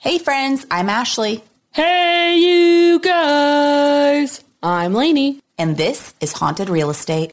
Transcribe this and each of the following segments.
Hey, friends, I'm Ashley, Hey, you guys! I'm Lainey. and this is Haunted Real Estate.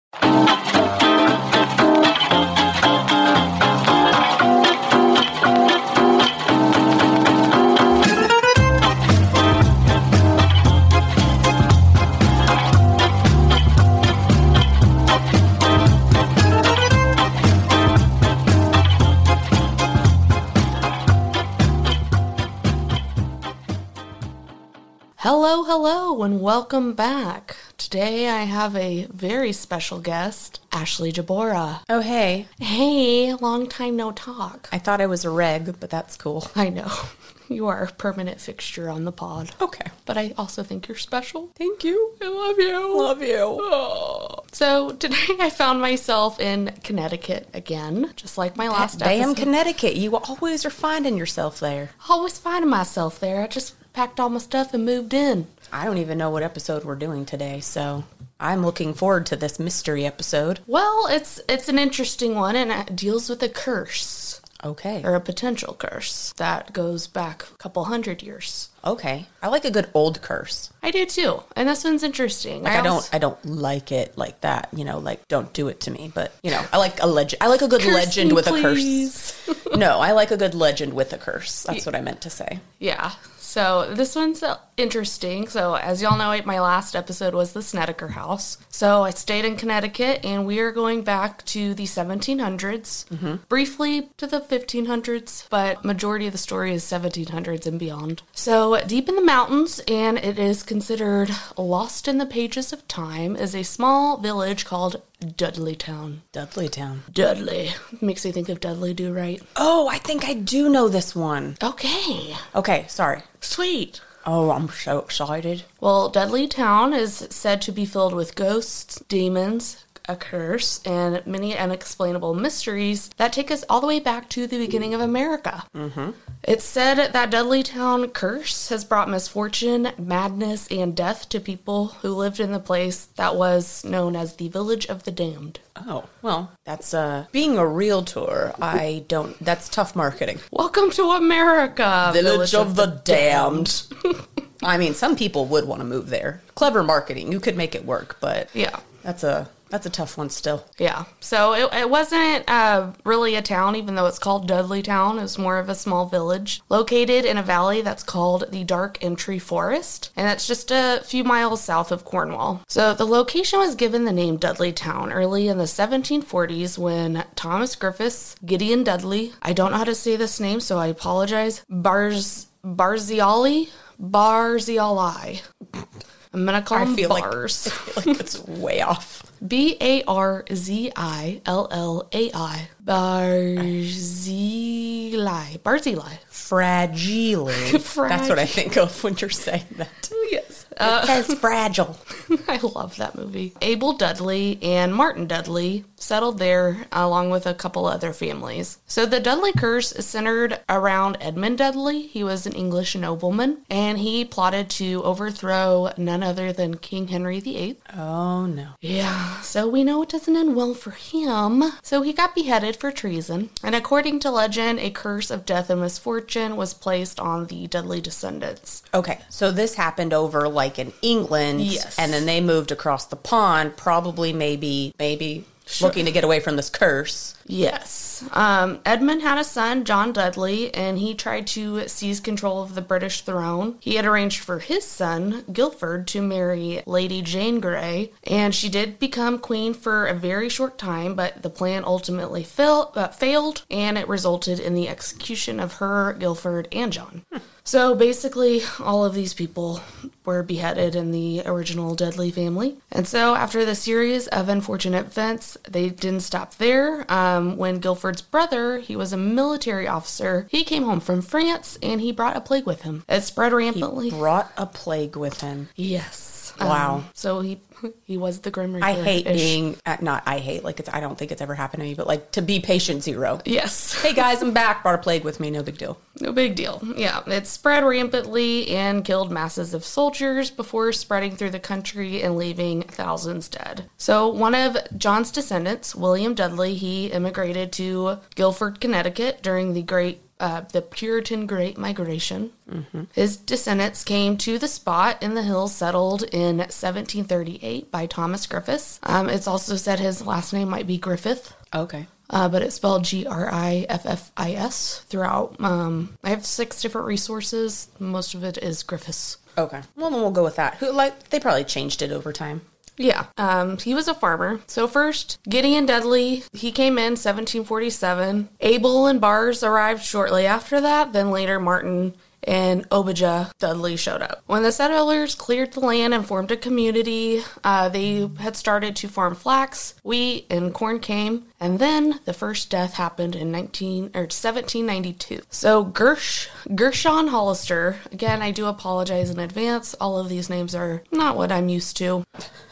Hello, and welcome back. Today I have a very special guest, Ashley Jabora. Oh, hey. Hey, long time no talk. I thought I was a reg, but that's cool. I know. You are a permanent fixture on the pod. Okay. But I also think you're special. Thank you. I love you. Love you. Oh. So today I found myself in Connecticut again, just like my last episode. Damn episode. Connecticut. You always are finding yourself there. Always finding myself there. I just packed all my stuff and moved in. I don't even know what episode we're doing today, so I'm looking forward to this mystery episode. Well, it's it's an interesting one and it deals with a curse Okay. or a potential curse that goes back a couple hundred years. Okay. I like a good old curse. I do too, and this one's interesting. Like I, don't also- I don't like it like that, you know, like don't do it to me, but you know, I like a legend I like a good legend with a curse. no, I like a good legend with a curse. That's what I meant to say. Yeah. So this one's uh, interesting. So as y'all know, my last episode was the Snedeker House. So I stayed in Connecticut, and we are going back to the 1700s, briefly to the 1500s, but majority of the story is 1700s and beyond. So deep in the mountains, and it is considered lost in the pages of time, is a small village called Dudleytown. Dudleytown. Dudley makes me think of Dudley Do Right. Oh, I think I do know this one. Okay, Okay, sorry. sweet. Oh, I'm so excited. Well, Dudley Town is said to be filled with ghosts, demons, a curse, and many unexplainable mysteries that take us all the way back to the beginning of America. Mm-hmm. It's said that Dudley Town curse has brought misfortune, madness, and death to people who lived in the place that was known as the Village of the Damned. Oh, well, that's uh being a realtor, I don't that's tough marketing. Welcome to America, Village of the Damned. I mean, some people would want to move there. Clever marketing. You could make it work, but Yeah. that's a that's a tough one still. Yeah. So it, it wasn't uh, really a town, even though it's called Dudley Town. It was more of a small village located in a valley that's called the Dark Entry Forest. And that's just a few miles south of Cornwall. So the location was given the name Dudley Town early in the 1740s when Thomas Griffiths, Gideon Dudley, I don't know how to say this name, so I apologize, Bars, Barziali? Barziali. I'm going to call him feel like- Bars. I feel like it's way off. B A R Z I L L A I. Barzilai. Barzilai. Fragile. That's what I think of when you're saying that. Yes. It says fragile. I love that movie. Abel Dudley and Martin Dudley settled there along with a couple other families. So the Dudley curse is centered around Edmund Dudley. He was an English nobleman and he plotted to overthrow none other than King Henry VIII. Oh no. Yeah, so we know it doesn't end well for him. So he got beheaded for treason, and according to legend, a curse of death and misfortune was placed on the Dudley descendants. Okay, so this happened over like in England, Yes. and then they moved across the pond, probably maybe maybe looking to get away from this curse. Yes. Um, Edmund had a son, John Dudley, and he tried to seize control of the British throne. He had arranged for his son, Guilford, to marry Lady Jane Grey, and she did become queen for a very short time, but the plan ultimately fail, uh, failed, and it resulted in the execution of her, Guilford, and John. So basically, all of these people were beheaded in the original Dudley family. And so, after the series of unfortunate events, they didn't stop there. Um, when Guilford's brother, he was a military officer, he came home from France and he brought a plague with him. It spread rampantly. Brought a plague with him. yes. Wow. Um, so he he was the Grim Reaper. I hate being uh, not. I hate like it's. I don't think it's ever happened to me, but like to be patient zero. Yes. Hey guys, I'm back. Brought a plague with me. No big deal. No big deal. Yeah, it spread rampantly and killed masses of soldiers before spreading through the country and leaving thousands dead. So, one of John's descendants, William Dudley, he immigrated to Guilford, Connecticut during the Great uh, the Puritan Great Migration. His descendants came to the spot in the hills settled in 1738 by Thomas Griffiths. Um, it's also said his last name might be Griffith. Okay. Uh, but it's spelled G R I F F I S throughout. Um, I have six different resources. Most of it is Griffiths. Okay. Well, then we'll go with that. Who like they probably changed it over time. Yeah, um, he was a farmer. So first, Gideon Dudley, he came in 1747. Abel and Bars arrived shortly after that. Then later, Martin and Obijah Dudley showed up. When the settlers cleared the land and formed a community, uh, they had started to farm flax, wheat, and corn came. And then the first death happened in 19 or 1792. So Gersh Gershon Hollister, again, I do apologize in advance. All of these names are not what I'm used to.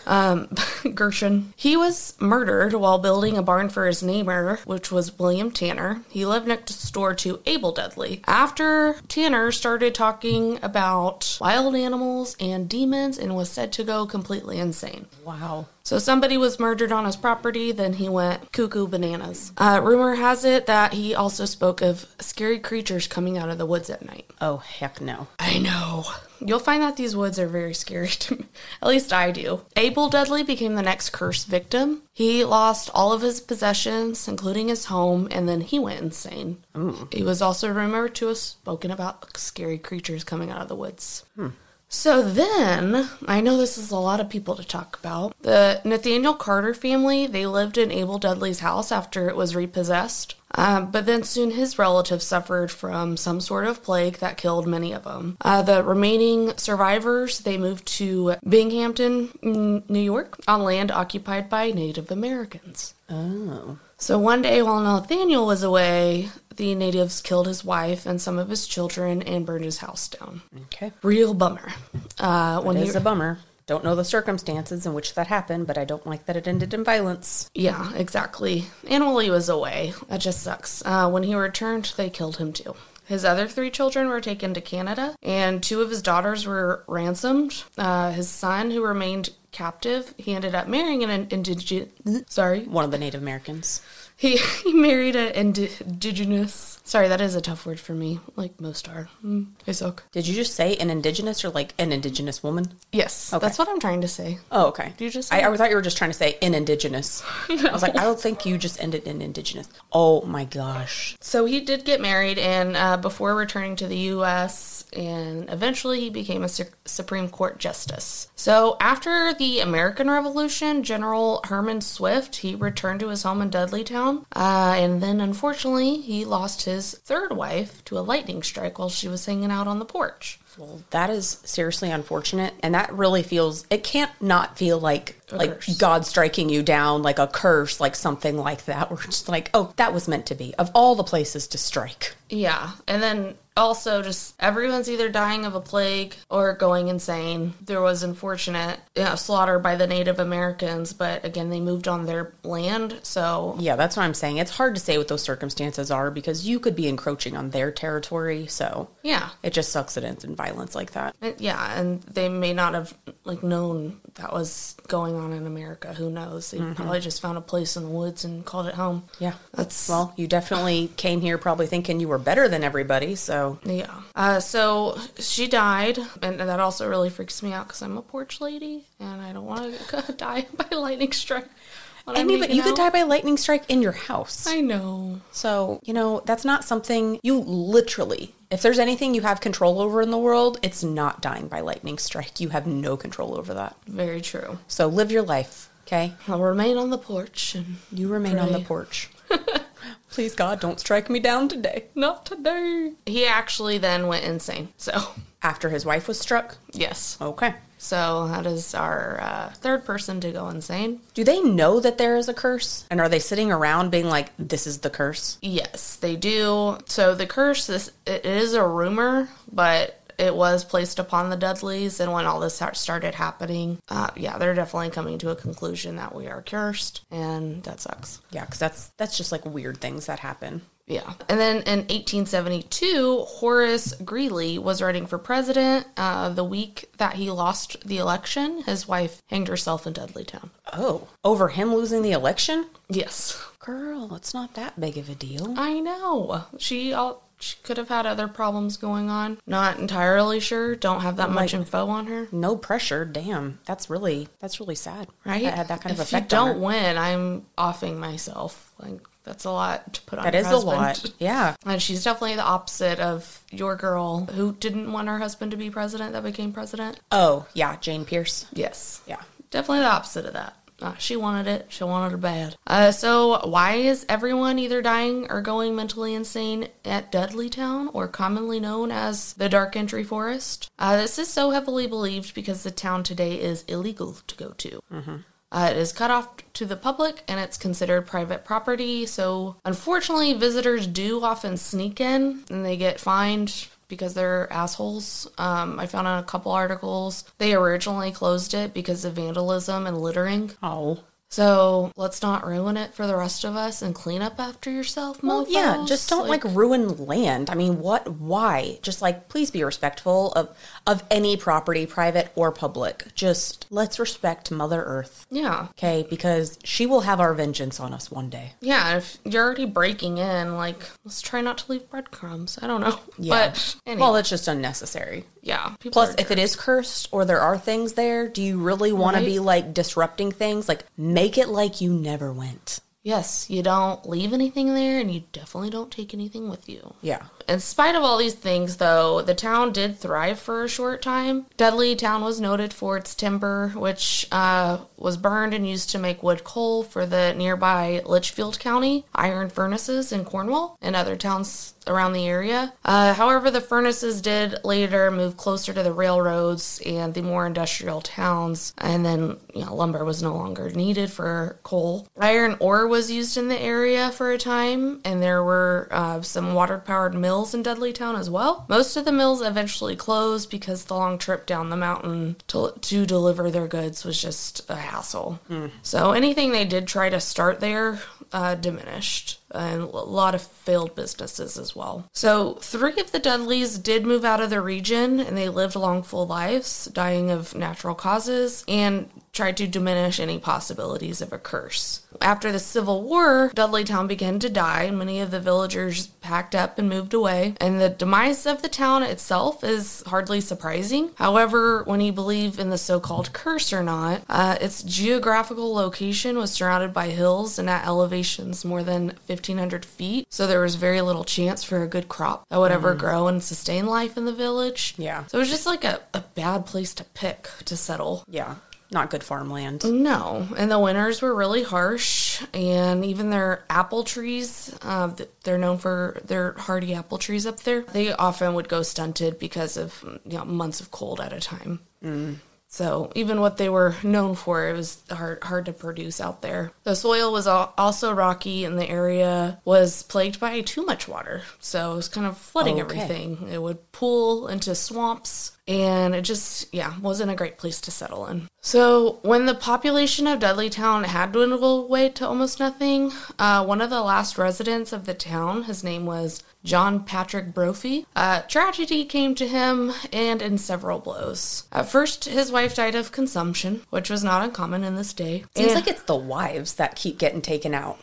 Um, Gershon. He was murdered while building a barn for his neighbor, which was William Tanner. He lived next door to Abel Dudley. After Tanner started talking about wild animals and demons and was said to go completely insane. Wow. So somebody was murdered on his property, then he went cuckoo bananas. Uh, rumor has it that he also spoke of scary creatures coming out of the woods at night. Oh heck no. I know. You'll find that these woods are very scary to me. At least I do. Abel Dudley became the next cursed victim. He lost all of his possessions, including his home, and then he went insane. He was also rumored to have spoken about scary creatures coming out of the woods. Hmm. So then, I know this is a lot of people to talk about. The Nathaniel Carter family, they lived in Abel Dudley's house after it was repossessed. Um, but then soon his relatives suffered from some sort of plague that killed many of them. Uh, the remaining survivors, they moved to Binghamton, New York, on land occupied by Native Americans. Oh. So one day while Nathaniel was away, the natives killed his wife and some of his children and burned his house down. Okay. Real bummer. Uh, when It he, a bummer. Don't know the circumstances in which that happened, but I don't like that it ended in violence. yeah, exactly. And while he was away, that just sucks. Uh, when he returned, they killed him too. His other three children were taken to Canada, and two of his daughters were ransomed. Uh, his son, who remained captive, he ended up marrying an indigenous. Sorry, One of the Native Americans. he he married an indi- indigenous. Sorry, that is a tough word for me. Like most are. Mm, I suck. Did you just say an indigenous or like an indigenous woman? Yes, Okay. that's what I'm trying to say. Oh, okay. Did you just I, I thought you were just trying to say an indigenous. I was like, I don't think you just ended in indigenous. Oh my gosh. So he did get married, and uh, before returning to the U.S., and eventually he became a Su- Supreme Court justice. So after the American Revolution, General Herman Swift he returned to his home in Dudleytown, uh, and then unfortunately he lost his third wife to a lightning strike while she was hanging out on the porch. Well, that is seriously unfortunate, and that really feels. It can't not feel like A like curse. God striking you down, like a curse, like something like that. We're just like, oh, that was meant to be. Of all the places to strike, Yeah, and then also just everyone's either dying of a plague or going insane. There was unfortunate you know, slaughter by the Native Americans, but again, they moved on their land, so yeah, that's what I'm saying. It's hard to say what those circumstances are because you could be encroaching on their territory. So yeah. it just sucks it ends in violence like that. Yeah, and they may not have like known that was going on in America. Who knows? They probably just found a place in the woods and called it home. Yeah. That's Well, you definitely came here probably thinking you were better than everybody. So Yeah. Uh, so she died, and that also really freaks me out because I'm a porch lady and I don't want to die by lightning strike. when I I'm but you could die by lightning strike in your house. I know. So, you know, that's not something you literally, if there's anything you have control over in the world, it's not dying by lightning strike. You have no control over that. Very true. So live your life, okay? I'll remain on the porch and You remain on the porch. Please, God, don't strike me down today. not today. He actually then went insane. So, After his wife was struck? yes. Okay. So that is our uh, third person to go insane. Do they know that there is a curse? And are they sitting around being like, this is the curse? Yes, they do. So the curse this it is a rumor, but it was placed upon the Dudleys, and when all this started happening, uh, yeah, they're definitely coming to a conclusion that we are cursed, and that sucks. Yeah, because that's, that's just like weird things that happen. Yeah. And then in 1872, Horace Greeley was running for president. Uh, the week that he lost the election, his wife hanged herself in Dudleytown. Oh, over him losing the election? Yes. Girl, it's not that big of a deal. I know. She all she could have had other problems going on. Not entirely sure. Don't have that much info on her. No pressure. Damn. That's really that's really sad. Right? That had that kind of effect. if you don't win, I'm offing myself. Like that's a lot to put on. That is a lot. Yeah. And she's definitely the opposite of your girl who didn't want her husband to be president that became president. Oh, yeah, Jane Pierce. Yes. Yeah. Definitely the opposite of that. Uh, she wanted it. She wanted it bad. Uh, so why is everyone either dying or going mentally insane at Dudleytown, or commonly known as the Dark Entry Forest? Uh, this is so heavily believed because the town today is illegal to go to. Uh, it is cut off to the public and it's considered private property. So, unfortunately, visitors do often sneak in and they get fined because they're assholes. Um, I found on a couple articles they originally closed it because of vandalism and littering. Oh. So let's not ruin it for the rest of us and clean up after yourself, Well, yeah, just don't like, ruin land. I mean, what? Why? Just like, please be respectful of of any property, private or public. Just let's respect Mother Earth, yeah, okay? Because she will have our vengeance on us one day. yeah. If you're already breaking in, like let's try not to leave breadcrumbs. I don't know, Yeah. but anyway, Well, it's just unnecessary. yeah. Plus, if it is cursed or there are things there, do you really want Right. to be like disrupting things? Like, make it like you never went. Yes, you don't leave anything there, and you definitely don't take anything with you. Yeah. In spite of all these things, though, the town did thrive for a short time. Dudley Town was noted for its timber, which uh, was burned and used to make wood coal for the nearby Litchfield County iron furnaces in Cornwall and other towns around the area. Uh, however, the furnaces did later move closer to the railroads and the more industrial towns, and then you know lumber was no longer needed for coal. Iron ore was used in the area for a time, and there were uh, some water-powered mills in Dudleytown as well. Most of the mills eventually closed because the long trip down the mountain to, to deliver their goods was just a hassle. So anything they did try to start there uh, diminished and a lot of failed businesses as well. So, three of the Dudleys did move out of the region and they lived long, full lives, dying of natural causes, and tried to diminish any possibilities of a curse. After the Civil War, Dudleytown began to die, and many of the villagers packed up and moved away. And the demise of the town itself is hardly surprising. However, when you believe in the so called curse or not, uh, its geographical location was surrounded by hills and at elevations more than 1,500 feet. So there was very little chance for a good crop that would ever grow and sustain life in the village. Yeah. So it was just like a, a bad place to pick to settle. Yeah. Not good farmland. No, and the winters were really harsh, and even their apple trees, uh, they're known for their hardy apple trees up there. They often would go stunted because of you know months of cold at a time. So even what they were known for, it was hard hard to produce out there. The soil was also rocky, and the area was plagued by too much water, so it was kind of flooding Okay. everything. It would pool into swamps, and it just yeah wasn't a great place to settle in. So when the population of Dudleytown had dwindled away to almost nothing, uh, one of the last residents of the town, his name was John Patrick Brophy. Uh, tragedy came to him and in several blows. At first, his wife died of consumption, which was not uncommon in this day. Seems And- like it's the wives that keep getting taken out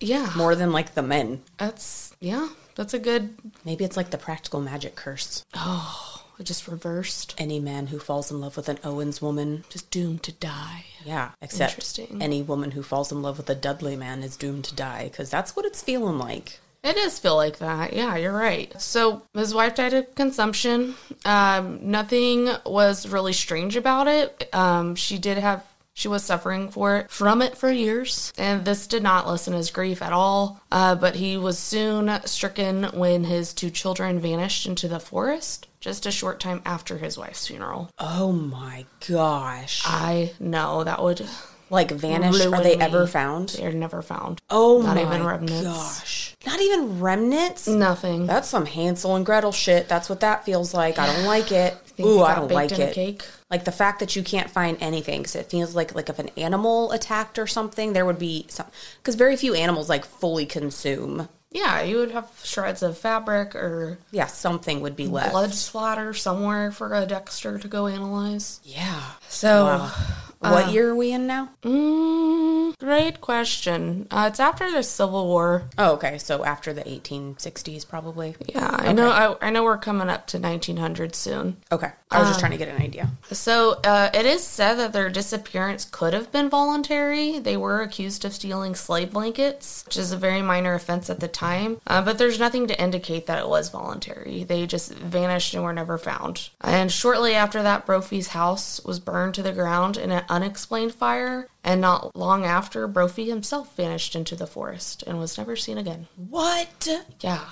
yeah, more than like the men. that's yeah, that's a good. Maybe it's like the practical magic curse. Oh, just reversed. Any man who falls in love with an Owens woman, is doomed to die. yeah, except Interesting. any woman who falls in love with a Dudley man is doomed to die because that's what it's feeling like. It does feel like that. Yeah, you're right. So his wife died of consumption. Um, nothing was really strange about it. Um, she did have. She was suffering for it from it for years, and this did not lessen his grief at all. Uh, but he was soon stricken when his two children vanished into the forest just a short time after his wife's funeral. Oh my gosh. I know that would. like vanish. Are they me. ever found? They're never found. Oh Not my even remnants. gosh. Not even remnants? Nothing. That's some Hansel and Gretel shit. That's what that feels like. I don't like it. Think Ooh, I don't like it. cake? Like the fact that you can't find anything, because it feels like like if an animal attacked or something, there would be some. Because very few animals like fully consume. Yeah, you would have shreds of fabric or Yeah, something would be left. blood splatter somewhere for a Dexter to go analyze. Yeah. So, Wow. What year are we in now? Mm, great question. Uh, it's after the Civil War. Oh, okay. So after the 1860s, probably. Yeah, I know. I, I know we're coming up to 1900 soon. Okay. I was just trying to get an idea. So uh, it is said that their disappearance could have been voluntary. They were accused of stealing slave blankets, which is a very minor offense at the time. Uh, but there's nothing to indicate that it was voluntary. They just vanished and were never found. And shortly after that, Brophy's house was burned to the ground in an unexplained fire. And not long after, Brophy himself vanished into the forest and was never seen again. What? Yeah.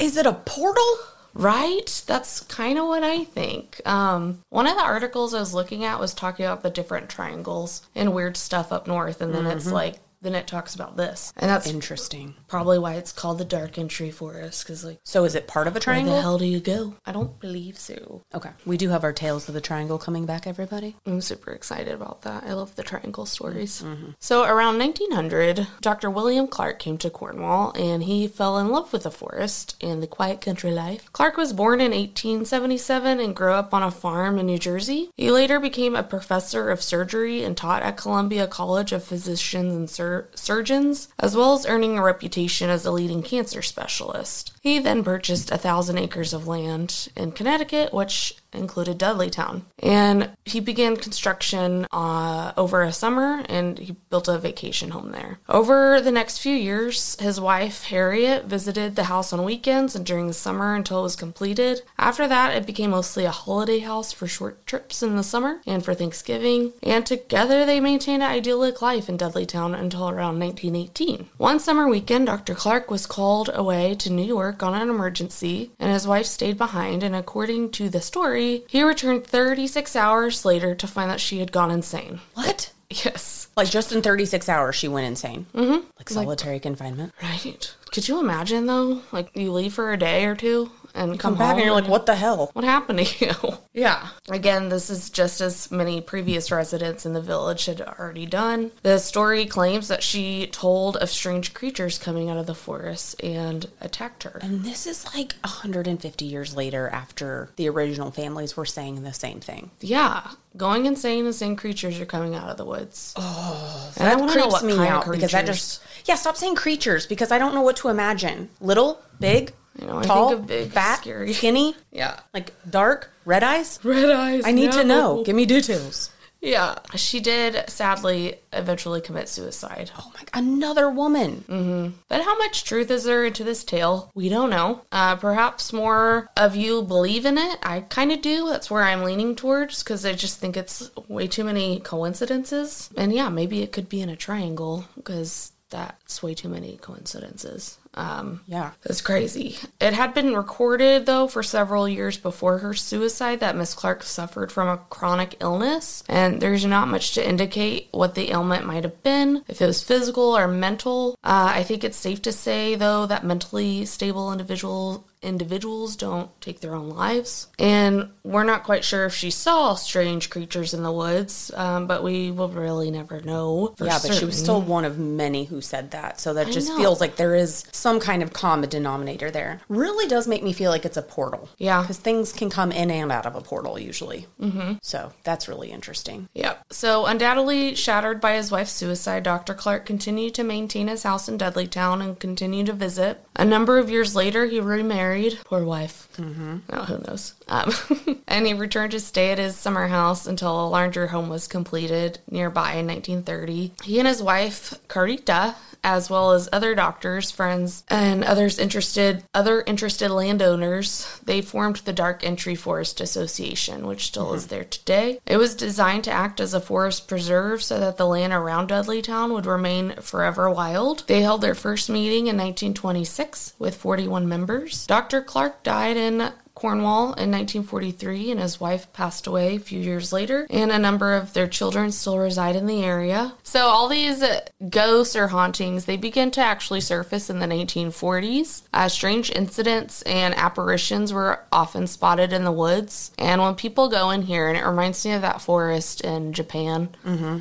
Is it a portal? Right? That's kind of what I think. Um, one of the articles I was looking at was talking about the different triangles and weird stuff up north, and then it's like, then it talks about this. And that's Interesting. probably why it's called the Dark Entry Forest, because, like, So is it part of a triangle? where the hell do you go? I don't believe so. Okay. We do have our Tales of the Triangle coming back, everybody. I'm super excited about that. I love the triangle stories. Mm-hmm. So, around 1900, Dr. William Clark came to Cornwall and he fell in love with the forest and the quiet country life. Clark was born in 1877 and grew up on a farm in New Jersey. He later became a professor of surgery and taught at Columbia College of Physicians and Sur- Surgeons, as well as earning a reputation as a leading cancer specialist. He then purchased a thousand acres of land in Connecticut, which included Dudleytown. And he began construction uh, over a summer and he built a vacation home there. Over the next few years, his wife, Harriet, visited the house on weekends and during the summer until it was completed. After that, it became mostly a holiday house for short trips in the summer and for Thanksgiving. And together, they maintained an idyllic life in Dudleytown until around 1918. One summer weekend, Dr. Clark was called away to New York on an emergency, and his wife stayed behind. And according to the story, he returned 36 hours later to find that she had gone insane. What? Yes. Like just in 36 hours, she went insane. Mm-hmm. Like solitary confinement. Right. Could you imagine though? Like you leave for a day or two and Come back and you're like, what the hell? What happened to you? Yeah. Again, this is just as many previous residents in the village had already done. The story claims that she told of strange creatures coming out of the forest and attacked her. And this is like 150 years later after the original families were saying the same thing. Yeah. Going insane and saying creatures are coming out of the woods. Oh, and I That want to know creeps what me kind out of because that just yeah. Stop saying creatures because I don't know what to imagine. Little, big, You know, I tall, think of big, fat, scary. skinny, Yeah. like dark, red eyes. Red eyes. I need to know. Give me details. Yeah. She did sadly eventually commit suicide. Oh my! Another woman. But how much truth is there into this tale? We don't know. Uh, perhaps more of you believe in it. I kind of do. That's where I'm leaning towards because I just think it's way too many coincidences. And yeah, maybe it could be in a triangle because that's way too many coincidences. Um, Yeah. That's crazy. It had been recorded, though, for several years before her suicide that Miss Clark suffered from a chronic illness, and there's not much to indicate what the ailment might have been, if it was physical or mental. Uh, I think it's safe to say, though, that mentally stable individual individuals don't take their own lives. And we're not quite sure if she saw strange creatures in the woods, um, but we will really never know. Yeah, but she was still one of many who said that. So that just feels like there is some kind of common denominator there. Really does make me feel like it's a portal. Yeah. Because things can come in and out of a portal usually. Mm-hmm. So that's really interesting. Yep. So, undoubtedly shattered by his wife's suicide, Dr. Clark continued to maintain his house in Dudleytown and continued to visit. A number of years later, he remarried. Poor wife. Mm-hmm. Oh, who knows? Um, and he returned to stay at his summer house until a larger home was completed nearby in 1930. He and his wife, Carita, as well as other doctors, friends, and others interested other interested landowners, they formed the Dark Entry Forest Association, which still is mm-hmm. there today. It was designed to act as a forest preserve so that the land around Dudleytown would remain forever wild. They held their first meeting in 1926 with 41 members. Dr. Clark died in Cornwall in 1943, and his wife passed away a few years later, and a number of their children still reside in the area. So, all these uh, ghosts or hauntings, they begin to actually surface in the 1940s. Uh, strange incidents and apparitions were often spotted in the woods, and when people go in here, and it reminds me of that forest in Japan,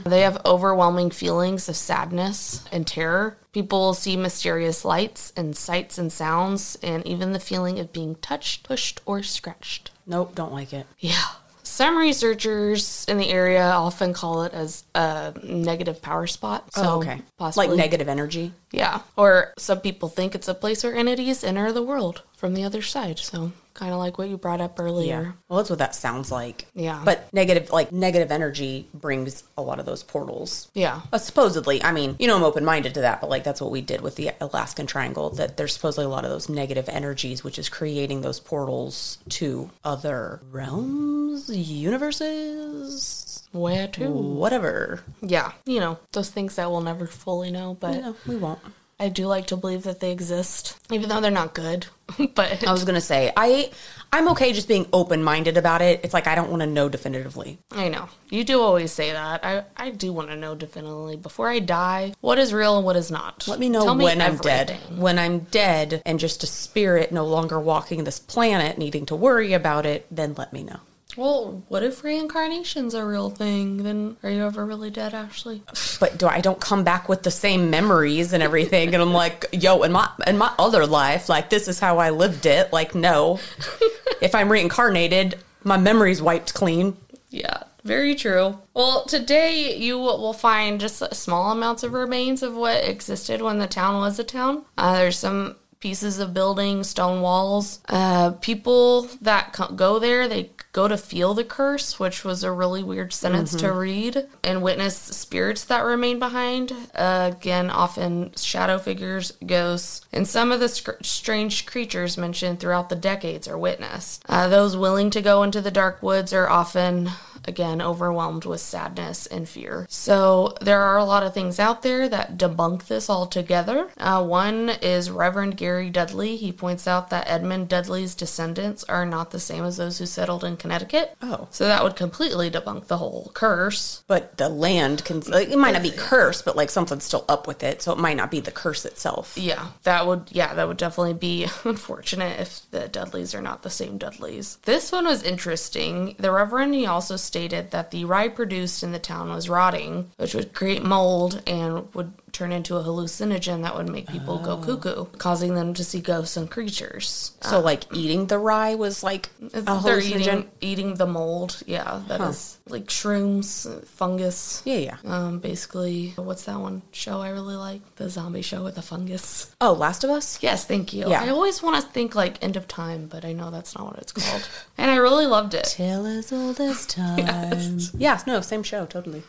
they have overwhelming feelings of sadness and terror. People will see mysterious lights and sights and sounds, and even the feeling of being touched, pushed, or scratched. Nope, don't like it. Yeah. Some researchers in the area often call it as a negative power spot. Oh, so oh, okay. Possibly. Like negative energy. Yeah. Or some people think it's a place where entities enter the world from the other side. So kind of like what you brought up earlier. Well, that's what that sounds like. Yeah. But negative, like negative energy brings a lot of those portals. Yeah. Uh, supposedly, I mean, you know, I'm open minded to that, but like that's what we did with the Alaskan Triangle. That there's supposedly a lot of those negative energies, which is creating those portals to other realms, universes, Where to? whatever. Yeah. You know, those things that we'll never fully know, but No, we won't. I do like to believe that they exist, even though they're not good. but I was gonna say I I'm okay just being open minded about it. It's like I don't want to know definitively. I know. You do always say that. I, I do want to know definitively before I die what is real and what is not. Let me know Tell when I'm dead. When I'm dead and just a spirit no longer walking this planet, needing to worry about it, then let me know. Well, what if reincarnation's a real thing? Then are you ever really dead, Ashley? But do I don't come back with the same memories and everything? And I'm like, yo, in my in my other life, like this is how I lived it. Like, no, if I'm reincarnated, my memory's wiped clean. Yeah, very true. Well, today you will find just small amounts of remains of what existed when the town was a town. Uh, there's some pieces of buildings, stone walls. Uh, people that co- go there, they go to feel the curse, which was a really weird sentence to read, and witness spirits that remain behind. Uh, again, often shadow figures, ghosts, and some of the sc- strange creatures mentioned throughout the decades are witnessed. Uh, those willing to go into the dark woods are often again overwhelmed with sadness and fear. So there are a lot of things out there that debunk this altogether. Uh, one is Reverend Gary Dudley. He points out that Edmund Dudley's descendants are not the same as those who settled in Connecticut. Oh. So that would completely debunk the whole curse. But the land can like, it might not be cursed, but like something's still up with it, so it might not be the curse itself. Yeah, that would yeah, that would definitely be unfortunate if the Dudleys are not the same Dudleys. This one was interesting. The Reverend he also stated that the rye produced in the town was rotting, which would create mold and would turn into a hallucinogen that would make people go cuckoo, causing them to see ghosts and creatures. So like eating the rye was like a hallucinogen. eating eating the mold. Yeah, that is like shrooms, fungus. Yeah, yeah. Um, basically, what's that one show I really like? The zombie show with the fungus. Oh, Last of Us. Yes, thank you. Yeah. I always want to think like end of time, but I know that's not what it's called. and I really loved it. Tale as old as time. Yeah, no, same show, totally.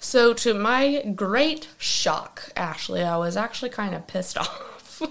So, to my great shock, Ashley, I was actually kind of pissed off.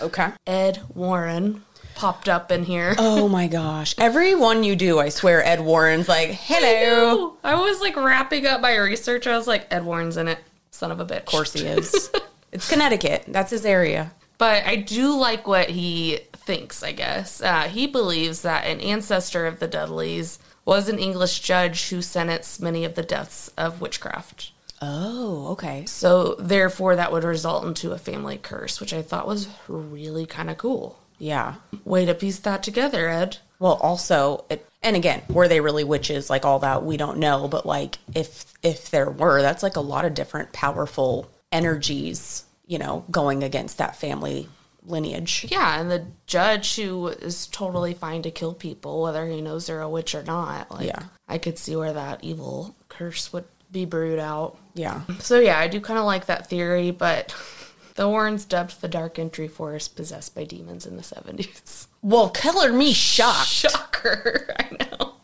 Okay. Ed Warren popped up in here. Oh my gosh. Every one you do, I swear Ed Warren's like, hello. I was like wrapping up my research. I was like, Ed Warren's in it. Son of a bitch. Of course he is. it's Connecticut. That's his area. But I do like what he thinks, I guess. Uh, he believes that an ancestor of the Dudleys was an English judge who sentenced many of the deaths of witchcraft. Oh, okay. So, therefore, that would result into a family curse, which I thought was really kind of cool. Yeah. Way to piece that together, Ed. Well, also, it, and again, were they really witches? Like all that, we don't know. But like, if if there were, that's like a lot of different powerful energies, you know, going against that family lineage. Yeah, and the judge who is totally fine to kill people, whether he knows they're a witch or not. Like, Yeah. I could see where that evil curse would be brewed out. Yeah. So yeah, I do kind of like that theory, but the Warrens dubbed the Dark Entry Forest possessed by demons in the 70s. Well, color me shocked. Shocker, I know.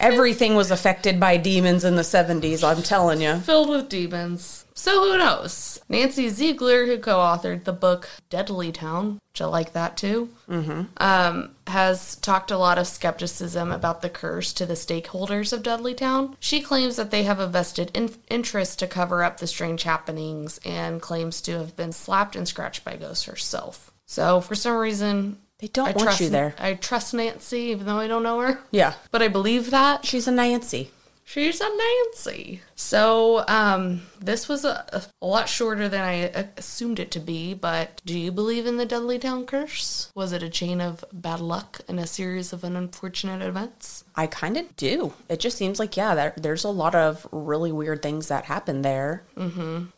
Everything was affected by demons in the 70s, I'm telling you. Filled with demons. So who knows? Nancy Ziegler, who co-authored the book Deadly Town, which I like that too, um, has talked a lot of skepticism about the curse to the stakeholders of Dudley Town. She claims that they have a vested in- interest to cover up the strange happenings and claims to have been slapped and scratched by ghosts herself. So for some reason, They don't I want trust you there. I trust Nancy, even though I don't know her. Yeah. But I believe that. She's a Nancy. She's a Nancy. So, um, this was a, a lot shorter than I assumed it to be, but do you believe in the Dudley Town curse? Was it a chain of bad luck and a series of unfortunate events? I kind of do. It just seems like, yeah, there, there's a lot of really weird things that happen there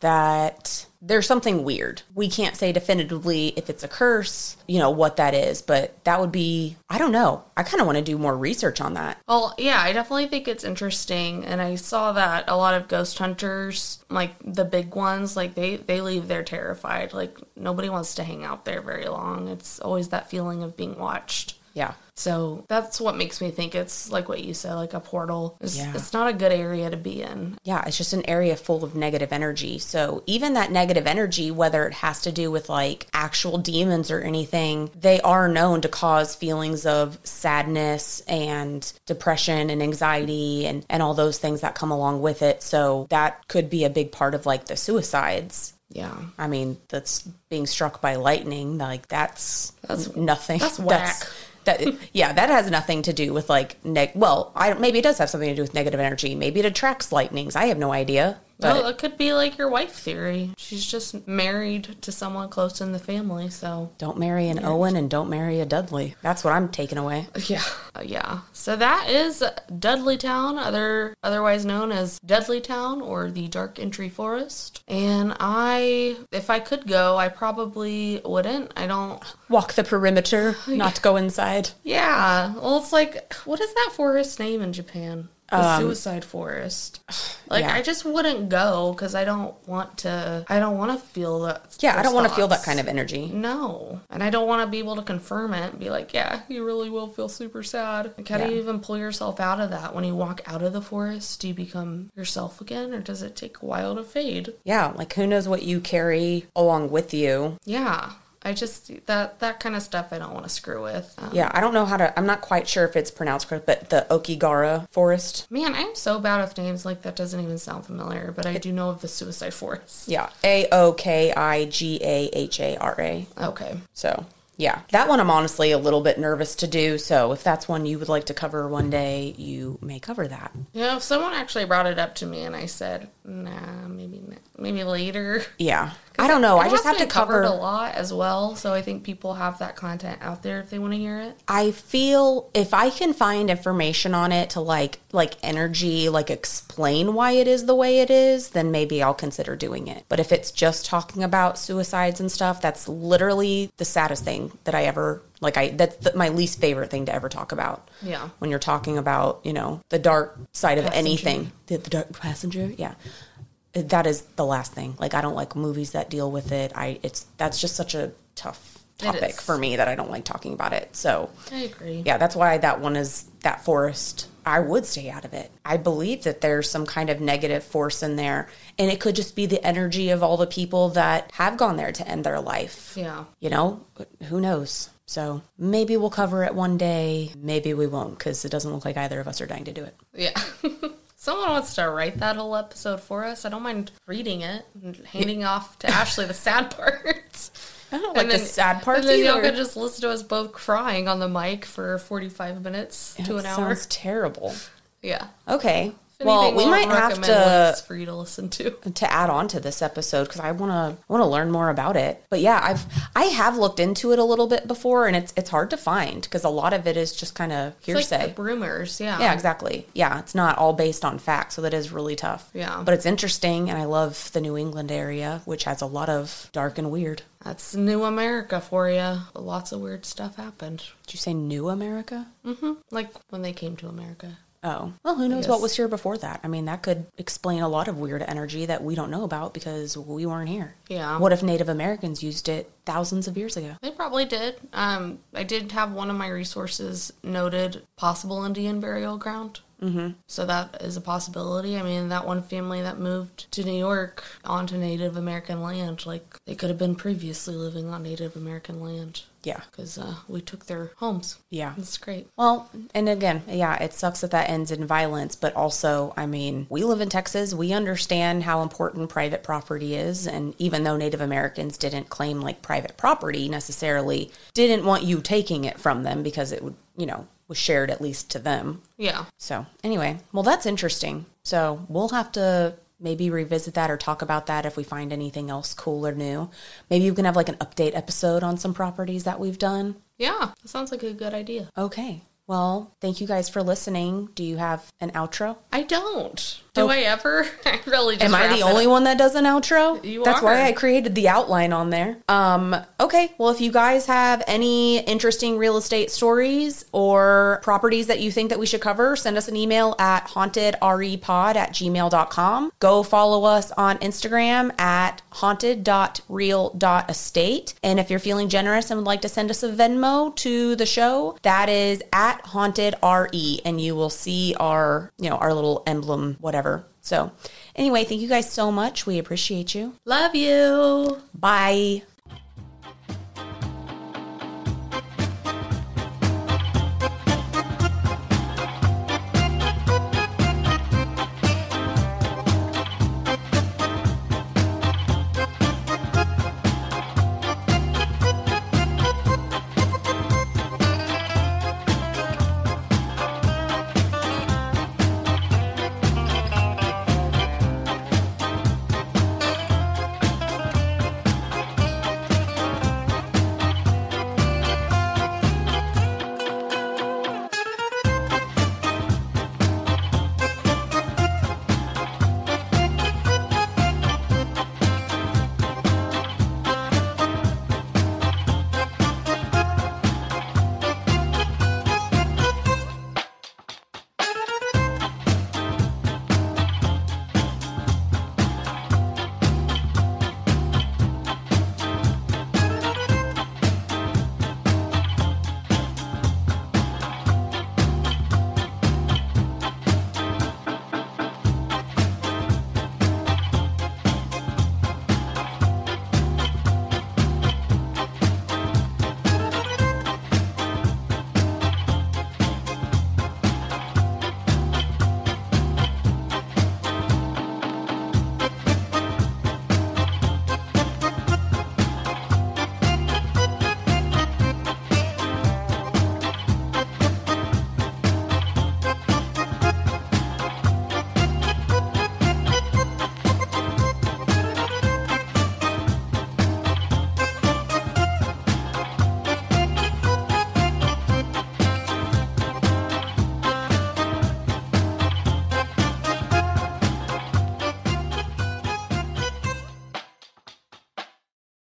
that there's something weird. We can't say definitively if it's a curse, you know, what that is, but that would be, I don't know. I kind of want to do more research on that. Well, yeah, I definitely think it's interesting, and I saw that a lot of ghost hunters, like the big ones, like they they leave there terrified. Like nobody wants to hang out there very long. It's always that feeling of being watched. Yeah. So that's what makes me think it's like what you said, like a portal. It's, Yeah. it's not a good area to be in. Yeah, it's just an area full of negative energy. So even that negative energy, whether it has to do with like actual demons or anything, they are known to cause feelings of sadness and depression and anxiety and, and all those things that come along with it. So that could be a big part of like the suicides. Yeah. I mean, that's being struck by lightning. Like that's That's- nothing. that's whack. That yeah, that has nothing to do with like neg. Well, I maybe it does have something to do with negative energy. Maybe it attracts lightnings. I have no idea. But well, it could be like your wife theory. She's just married to someone close in the family, so don't marry an Owen and don't marry a Dudley. That's what I'm taking away. yeah, Uh, yeah. So that is Dudley Town, other otherwise known as Dudley Town or the Dark Entry Forest. And I, if I could go, I probably wouldn't. I don't. Walk the perimeter, not go inside. Yeah. Well, it's like, what is that forest name in Japan? The suicide forest. Like, Um, yeah. I just wouldn't go because I don't want to. I don't want to feel that. Yeah, I don't want to feel that kind of energy. No. And I don't want to be able to confirm it and be like, yeah, you really will feel super sad. Like, how do you even pull yourself out of that? When you walk out of the forest, do you become yourself again or does it take a while to fade? Yeah, like who knows what you carry along with you. Yeah. I just, that, that kind of stuff I don't want to screw with. Um, Yeah, I don't know how to. I'm not quite sure if it's pronounced correct, but the Okigara forest. Man, I'm so bad with names like that doesn't even sound familiar, but I do know of the suicide forest. Yeah, A O K I G A H A R A. Okay. So, yeah, that one I'm honestly a little bit nervous to do. So, if that's one you would like to cover one day, you may cover that. Yeah, if someone actually brought it up to me and I said, nah, maybe maybe later. Yeah, I don't know. I just have to cover. a lot as well, so I think people have that content out there if they want to hear it. I feel if I can find information on it to like like energy, like explain why it is the way it is, then maybe I'll consider doing it. But if it's just talking about suicides and stuff, that's literally the saddest thing that I ever like I that's the, my least favorite thing to ever talk about. Yeah. When you're talking about, you know, the dark side of Passenger. anything. The, the dark passenger, yeah. That is the last thing. Like I don't like movies that deal with it. I it's that's just such a tough topic for me that I don't like talking about it. So I agree. yeah, that's why that one is that forest. I would stay out of it. I believe that there's some kind of negative force in there, and it could just be the energy of all the people that have gone there to end their life. Yeah. You know, who knows? So maybe we'll cover it one day. Maybe we won't because it doesn't look like either of us are dying to do it. Yeah. Someone wants to write that whole episode for us. I don't mind reading it and handing off to Ashley the sad parts. I don't like the sad parts And then y'all either. could just listen to us both crying on the mic for 45 minutes to an hour. Sounds terrible. Yeah. Okay. Well, we might have to for you to listen to. to add on to this episode because I want to want to learn more about it. But yeah, I've I have looked into it a little bit before, and it's it's hard to find because a lot of it is just kind of It's hearsay. like rumors, yeah. yeah, exactly. Yeah, it's not all based on fact, so that is really tough. Yeah. but it's interesting, and I love the New England area, which has a lot of dark and weird. That's New America for you. Lots of weird stuff happened. Did you say New America? Mm-hmm. Like when they came to America. Oh, well, who knows what was here before that? I mean, that could explain a lot of weird energy that we don't know about because we weren't here. Yeah. What if Native Americans used it thousands of years ago? They probably did. Um, I did have one of my resources noted possible Indian burial ground. Mm-hmm. So that is a possibility. I mean, that one family that moved to New York onto Native American land, like they could have been previously living on Native American land Yeah. because uh, we took their homes. Yeah. That's great. Well, and again, yeah, it sucks that that ends in violence, but also, I mean, we live in Texas. We understand how important private property is. And even though Native Americans didn't claim like private property necessarily, didn't want you taking it from them because it would, you know, was shared at least to them. Yeah. So, anyway, well, that's interesting. So, we'll have to maybe revisit that or talk about that if we find anything else cool or new. Maybe you can have like an update episode on some properties that we've done. Yeah. That sounds like a good idea. Okay. Well, thank you guys for listening. Do you have an outro? I don't. Do I ever? I really just Am I the only up. one that does an outro? You That's why. I created the outline on there. Um, okay, well, if you guys have any interesting real estate stories or properties that you think that we should cover, send us an email at hauntedrepod at gmail.com. Go follow us on Instagram at haunted.real.estate. And if you're feeling generous and would like to send us a Venmo to the show, that is at hauntedre, and you will see our, you know, our little emblem, whatever. So, anyway, thank you guys so much. We appreciate you. Love you. Bye.